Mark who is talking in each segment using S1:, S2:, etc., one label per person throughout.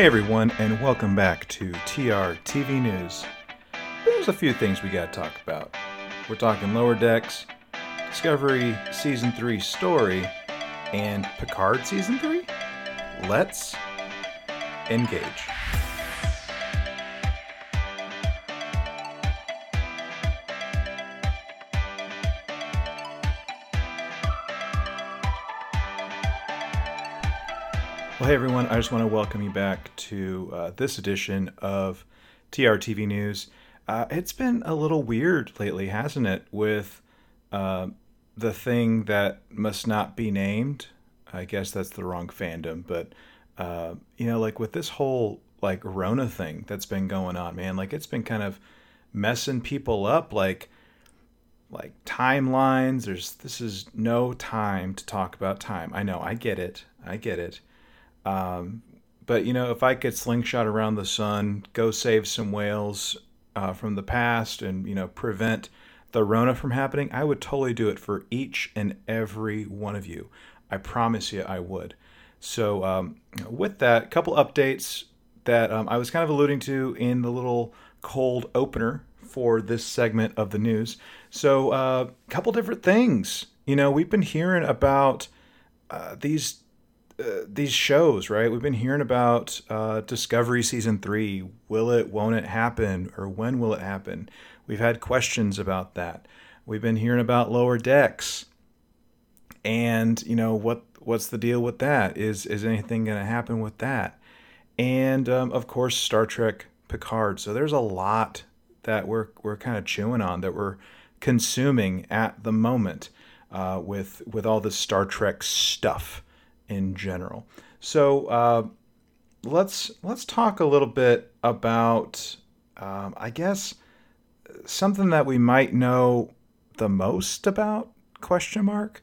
S1: Hey everyone, and welcome back to TR TV News. There's a few things we got to talk about. We're talking Lower Decks, Discovery Season 3 story, and Picard Season 3? Let's engage. Well, hey everyone, I just want to welcome you back to uh, this edition of TRTV News. Uh, it's been a little weird lately, hasn't it, with uh, the thing that must not be named. I guess that's the wrong fandom, but uh, you know, like with this whole like Rona thing that's been going on, man, like it's been kind of messing people up, like like timelines. There's this is no time to talk about time. I know, I get it, I get it um, but you know, if I could slingshot around the sun, go save some whales uh, from the past, and you know, prevent the Rona from happening, I would totally do it for each and every one of you. I promise you, I would. So, um, with that, a couple updates that um, I was kind of alluding to in the little cold opener for this segment of the news. So, a uh, couple different things. You know, we've been hearing about uh, these these shows, right? We've been hearing about uh, Discovery season three. Will it? Won't it happen? Or when will it happen? We've had questions about that. We've been hearing about lower decks, and you know what? What's the deal with that? Is is anything going to happen with that? And um, of course, Star Trek Picard. So there's a lot that we're we're kind of chewing on that we're consuming at the moment uh, with with all this Star Trek stuff in general. So uh, let's let's talk a little bit about, um, I guess, something that we might know the most about question mark,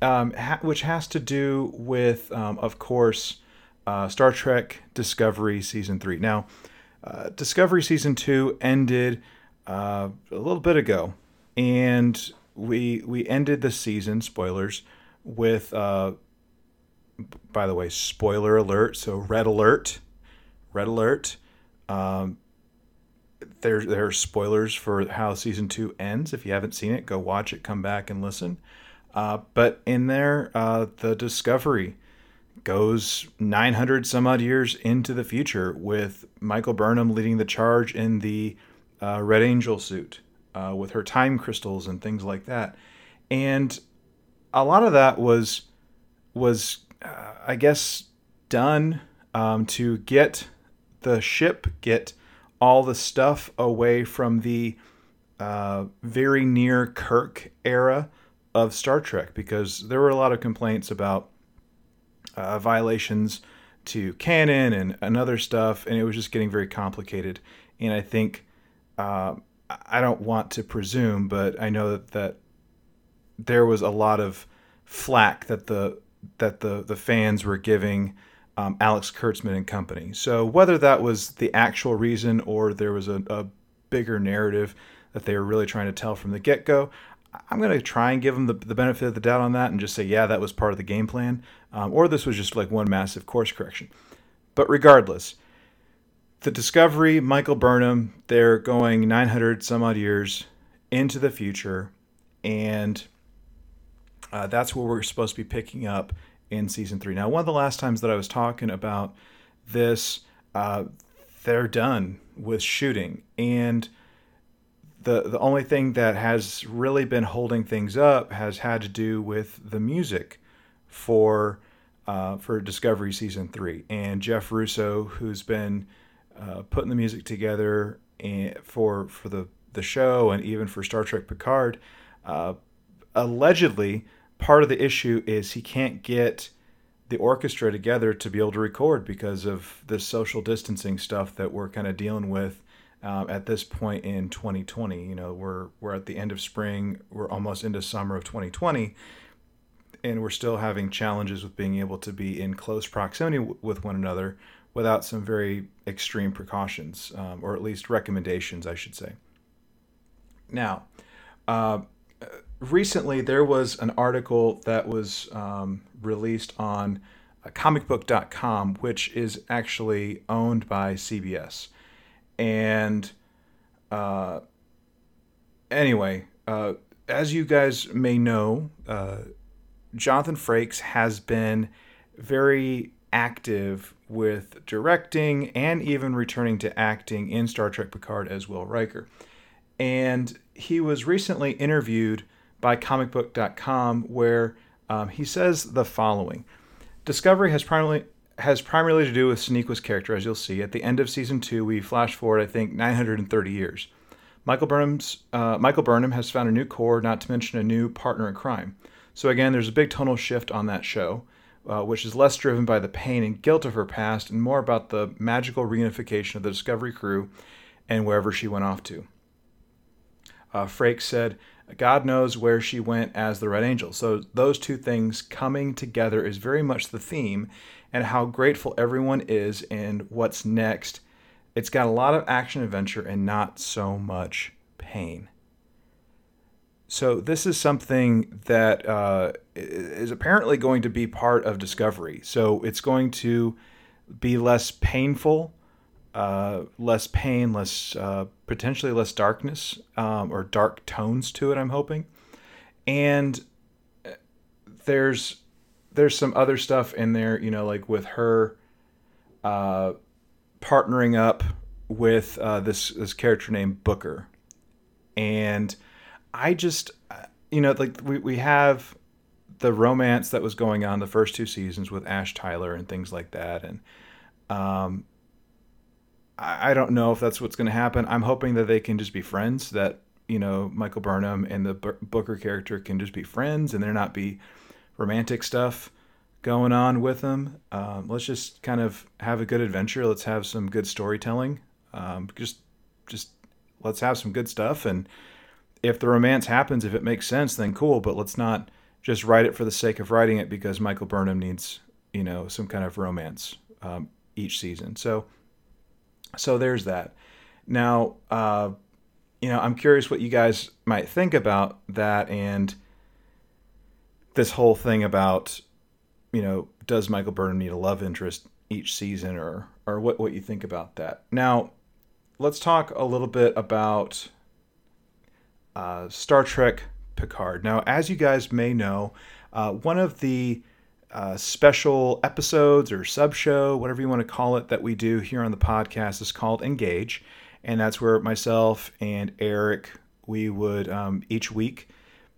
S1: um, ha- which has to do with, um, of course, uh, Star Trek Discovery season three. Now, uh, Discovery season two ended uh, a little bit ago, and we we ended the season. Spoilers with uh, by the way, spoiler alert. So red alert, red alert. Um, there, there are spoilers for how season two ends. If you haven't seen it, go watch it. Come back and listen. Uh, but in there, uh, the Discovery goes 900 some odd years into the future with Michael Burnham leading the charge in the uh, Red Angel suit uh, with her time crystals and things like that. And a lot of that was was uh, I guess, done um, to get the ship, get all the stuff away from the uh, very near Kirk era of Star Trek because there were a lot of complaints about uh, violations to canon and, and other stuff, and it was just getting very complicated. And I think uh, I don't want to presume, but I know that, that there was a lot of flack that the that the the fans were giving um, Alex Kurtzman and company. So whether that was the actual reason or there was a, a bigger narrative that they were really trying to tell from the get go, I'm going to try and give them the, the benefit of the doubt on that and just say, yeah, that was part of the game plan, um, or this was just like one massive course correction. But regardless, the Discovery, Michael Burnham, they're going 900 some odd years into the future, and uh, that's where we're supposed to be picking up in season three. Now, one of the last times that I was talking about this, uh, they're done with shooting, and the the only thing that has really been holding things up has had to do with the music for uh, for Discovery season three, and Jeff Russo, who's been uh, putting the music together and, for for the the show and even for Star Trek Picard, uh, allegedly part of the issue is he can't get the orchestra together to be able to record because of the social distancing stuff that we're kind of dealing with um, at this point in 2020. You know, we're we're at the end of spring, we're almost into summer of 2020, and we're still having challenges with being able to be in close proximity w- with one another without some very extreme precautions, um, or at least recommendations, I should say. Now. Uh, recently there was an article that was um, released on uh, comicbook.com, which is actually owned by CBS. And uh, anyway, uh, as you guys may know, uh, Jonathan Frakes has been very active with directing and even returning to acting in Star Trek Picard as Will Riker. And he was recently interviewed by comicbook.com where um, he says the following Discovery has primarily has primarily to do with Sonequa's character, as you'll see. At the end of season two, we flash forward, I think, 930 years. Michael Burnham's uh, Michael Burnham has found a new core, not to mention a new partner in crime. So again, there's a big tonal shift on that show, uh, which is less driven by the pain and guilt of her past and more about the magical reunification of the Discovery crew and wherever she went off to. Uh, Frakes said, God knows where she went as the Red Angel. So those two things coming together is very much the theme, and how grateful everyone is and what's next it's got a lot of action adventure and not so much pain. So this is something that uh, is apparently going to be part of Discovery. So it's going to be less painful, uh, less pain, less uh, potentially less darkness um, or dark tones to it. I'm hoping, and uh, there's there's some other stuff in there, you know, like with her uh, partnering up with uh, this this character named Booker, and I just you know like we we have the romance that was going on the first two seasons with Ash Tyler and things like that, and um, I don't know if that's what's going to happen. I'm hoping that they can just be friends. That you know Michael Burnham and the Booker character can just be friends, and there not be romantic stuff going on with them. Um, let's just kind of have a good adventure. Let's have some good storytelling. Um, just, just let's have some good stuff. And if the romance happens, if it makes sense, then cool. But let's not just write it for the sake of writing it because Michael Burnham needs, you know, some kind of romance um, each season. So, so there's that. Now, uh, you know, I'm curious what you guys might think about that and this whole thing about you know, does Michael Burnham need a love interest each season, or or what what you think about that? Now, let's talk a little bit about uh, Star Trek Picard. Now, as you guys may know, uh, one of the uh, special episodes or sub show, whatever you want to call it, that we do here on the podcast is called Engage, and that's where myself and Eric we would um, each week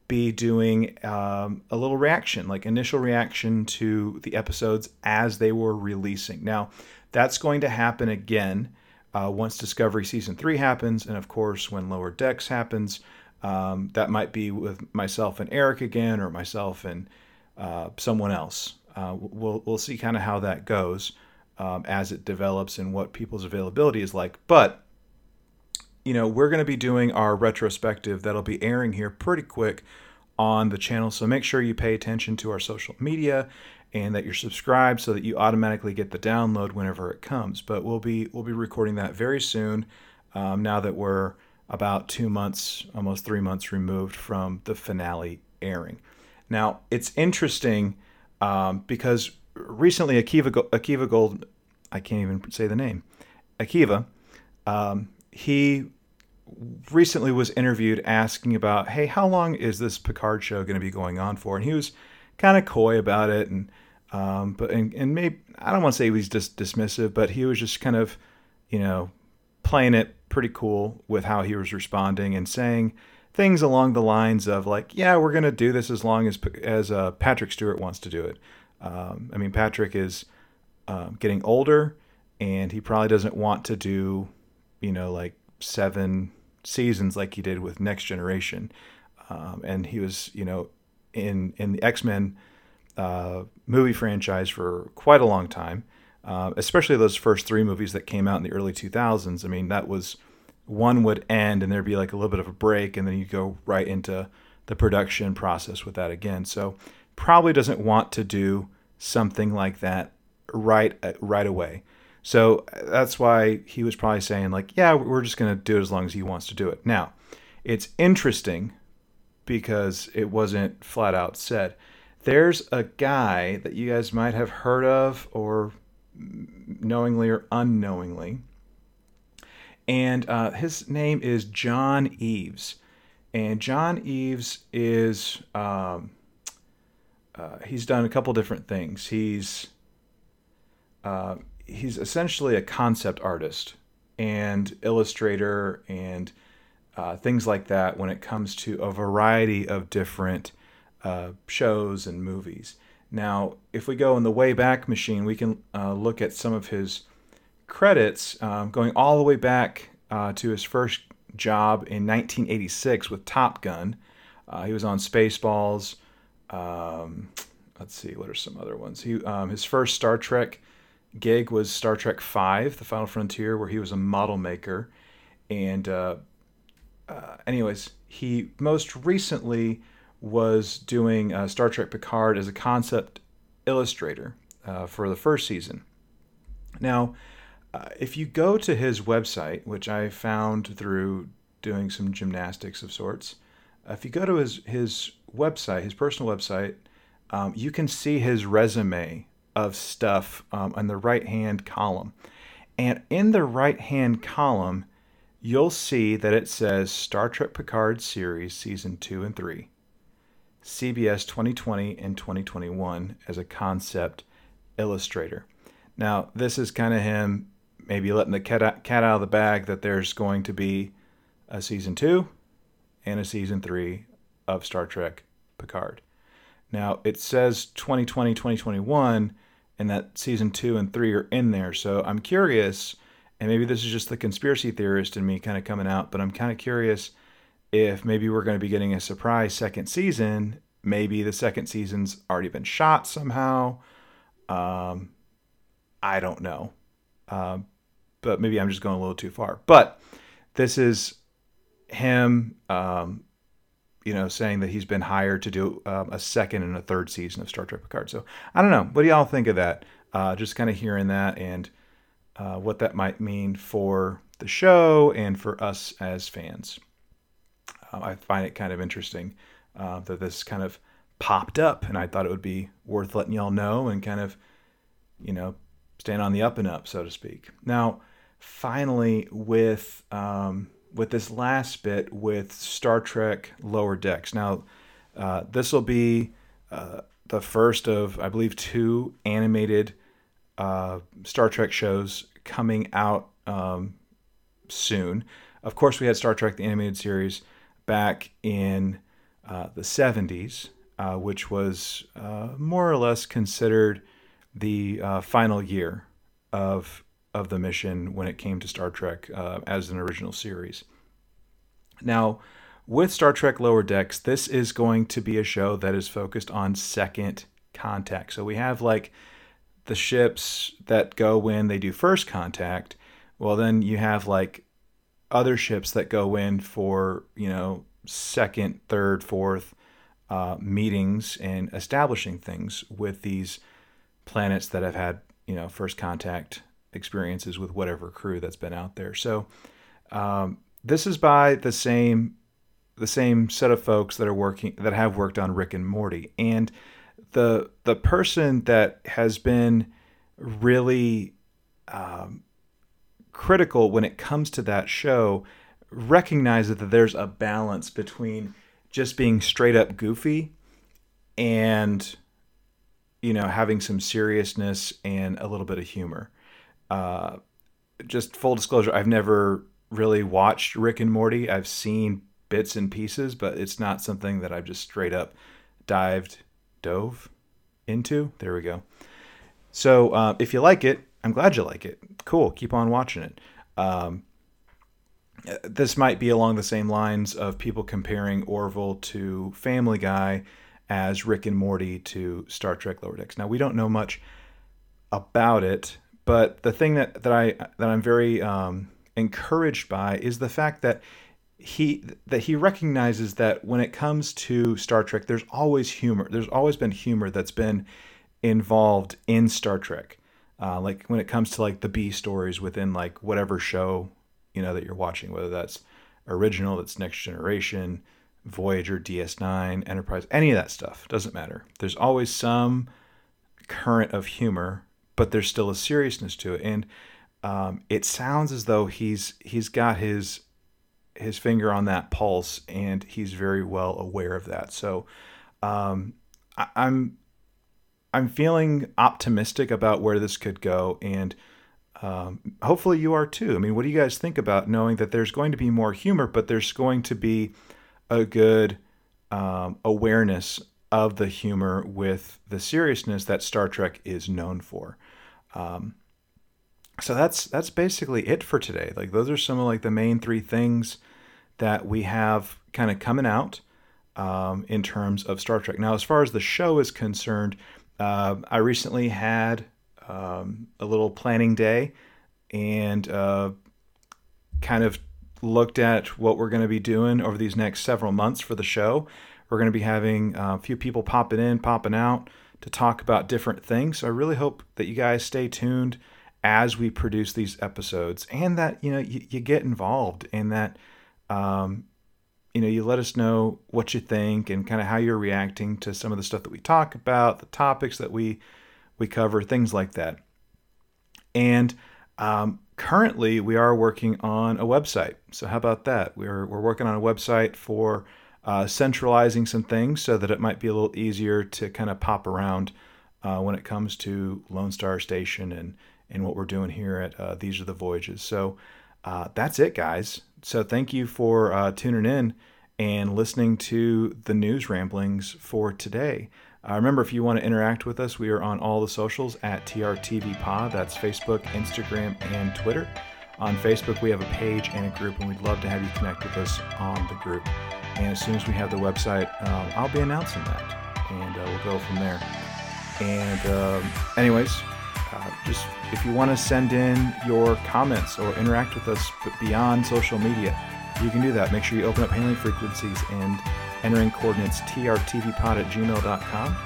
S1: be doing um, a little reaction, like initial reaction to the episodes as they were releasing. Now, that's going to happen again uh, once Discovery Season 3 happens, and of course, when Lower Decks happens. Um, that might be with myself and Eric again, or myself and uh, someone else. Uh, we'll, we'll see kind of how that goes um, as it develops and what people's availability is like. But you know, we're going to be doing our retrospective that'll be airing here pretty quick on the channel. So make sure you pay attention to our social media and that you're subscribed so that you automatically get the download whenever it comes. But we'll be we'll be recording that very soon. Um, now that we're about two months, almost three months removed from the finale airing. Now it's interesting um, because recently Akiva Akiva Gold, I can't even say the name, Akiva, um, he recently was interviewed asking about, hey, how long is this Picard show going to be going on for? And he was kind of coy about it, and um, but and, and maybe I don't want to say he was just dismissive, but he was just kind of, you know, playing it pretty cool with how he was responding and saying things along the lines of like, yeah, we're going to do this as long as as uh, Patrick Stewart wants to do it. Um, I mean, Patrick is um, getting older, and he probably doesn't want to do, you know, like seven seasons like he did with Next Generation, um, and he was you know in in the X Men uh, movie franchise for quite a long time, uh, especially those first three movies that came out in the early 2000s. I mean, that was one would end and there'd be like a little bit of a break, and then you go right into the production process with that again. So probably doesn't want to do something like that right uh, right away. So that's why he was probably saying, like, yeah, we're just going to do it as long as he wants to do it. Now, it's interesting because it wasn't flat out said there's a guy that you guys might have heard of or knowingly or unknowingly. And uh, his name is John Eaves. And John Eaves is, um, uh, he's done a couple different things. He's, uh, he's essentially a concept artist and illustrator and uh, things like that when it comes to a variety of different uh, shows and movies. Now, if we go in the Wayback Machine, we can uh, look at some of his credits um, going all the way back uh, to his first job in 1986 with Top Gun. Uh, he was on Spaceballs. Um, let's see, what are some other ones? He um, his first Star Trek gig was Star Trek Five: The Final Frontier, where he was a model maker. And uh, uh, anyways, he most recently was doing uh, Star Trek Picard as a concept illustrator uh, for the first season. Now, uh, if you go to his website, which I found through doing some gymnastics of sorts, uh, if you go to his, his website, his personal website, um, you can see his resume of stuff um, on the right hand column. And in the right hand column, you'll see that it says Star Trek Picard series season 2 and 3. CBS 2020 and 2021 as a concept illustrator. Now, this is kind of him maybe letting the cat out, cat out of the bag that there's going to be a season two and a season three of Star Trek Picard. Now, it says 2020, 2021, and that season two and three are in there. So I'm curious, and maybe this is just the conspiracy theorist in me kind of coming out, but I'm kind of curious if maybe we're going to be getting a surprise second season. Maybe the second season's already been shot somehow. Um, I don't know. Uh, but maybe I'm just going a little too far. But this is him, um, you know, saying that he's been hired to do um, a second and a third season of Star Trek Picard. So I don't know. What do y'all think of that? Uh, just kind of hearing that and uh, what that might mean for the show and for us as fans. Uh, I find it kind of interesting uh, that this kind of popped up, and I thought it would be worth letting y'all know and kind of, you know, stand on the up and up, so to speak. Now, finally, with um, with this last bit with Star Trek Lower Decks. Now, uh, this will be uh, the first of, I believe, two animated uh, Star Trek shows coming out um, soon. Of course, we had Star Trek the animated series back in uh, the 70s, uh, which was uh, more or less considered the final year of of the mission when it came to Star Trek uh, as an original series. Now, with Star Trek Lower Decks, this is going to be a show that is focused on second contact. So we have like the ships that go when they do first contact. Well, then you have like other ships that go in for you know second, third, fourth uh, meetings and establishing things with these planets that have had you know first contact experiences with whatever crew that's been out there. So um, this is by the same the same set of folks that are working that have worked on Rick and Morty, and the the person that has been really um, critical when it comes to that show recognizes that there's a balance between just being straight up goofy and you know having some seriousness and a little bit of humor uh, just full disclosure i've never really watched rick and morty. I've seen bits and pieces but it's not something that i've just straight up dived dove into. There we go. So uh, if you like it i'm glad you like it. Cool. Keep on watching it. Um, this might be along the same lines of people comparing Orville to Family Guy as Rick and Morty to Star Trek Lower Decks. Now we don't know much about it, but the thing that, that I that I'm very um, encouraged by is the fact that he that he recognizes that when it comes to Star Trek, there's always humor. There's always been humor that's been involved in Star Trek. Uh, like when it comes to like the B stories within like whatever show you know that you're watching, whether that's original, that's next generation, Voyager, DS9, Enterprise, any of that stuff. Doesn't matter. There's always some current of humor, but there's still a seriousness to it. And um, it sounds as though he's he's got his his finger on that pulse, and he's very well aware of that. So um, I, I'm I'm feeling optimistic about where this could go, and um, hopefully you are too. I mean, what do you guys think about knowing that there's going to be more humor, but there's going to be a good um, awareness of the humor with the seriousness that Star Trek is known for. Um, so that's that's basically it for today. Like those are some of like the main three things that we have kind of coming out um, in terms of Star Trek. Now, as far as the show is concerned, uh, I recently had um, a little planning day and uh, kind of looked at what we're going to be doing over these next several months for the show. We're going to be having uh, a few people popping in, popping out to talk about different things. So I really hope that you guys stay tuned as we produce these episodes and that you know you, you get involved and that um, you know you let us know what you think and kind of how you're reacting to some of the stuff that we talk about the topics that we we cover things like that. And um, currently we are working on a website. So how about that? We're, we're working on a website for uh, centralizing some things so that it might be a little easier to kind of pop around uh, when it comes to lone star station and and what we're doing here at uh, these are the voyages so uh, that's it guys so thank you for uh, tuning in and listening to the news ramblings for today. Uh, remember, if you want to interact with us, we are on all the socials at TRTV. That's Facebook, Instagram, and Twitter. On Facebook, we have a page and a group, and we'd love to have you connect with us on the group. And as soon as we have the website, um, I'll be announcing that, and uh, we'll go from there. And, um, anyways, uh, just if you want to send in your comments or interact with us beyond social media, you can do that. Make sure you open up hailing frequencies and enter in coordinates trtvpod at gmail.com.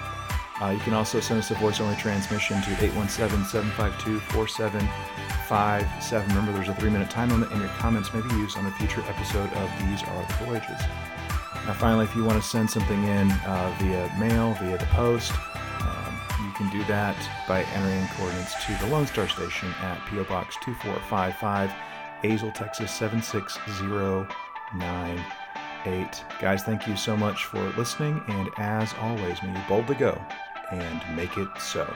S1: Uh, you can also send us a voice only transmission to 817 752 4757. Remember, there's a three minute time limit, and your comments may be used on a future episode of These Are the Voyages. Now, finally, if you want to send something in uh, via mail, via the post, you can do that by entering coordinates to the Lone Star Station at P.O. Box 2455, Azle, Texas 76098. Guys, thank you so much for listening, and as always, may you boldly go and make it so.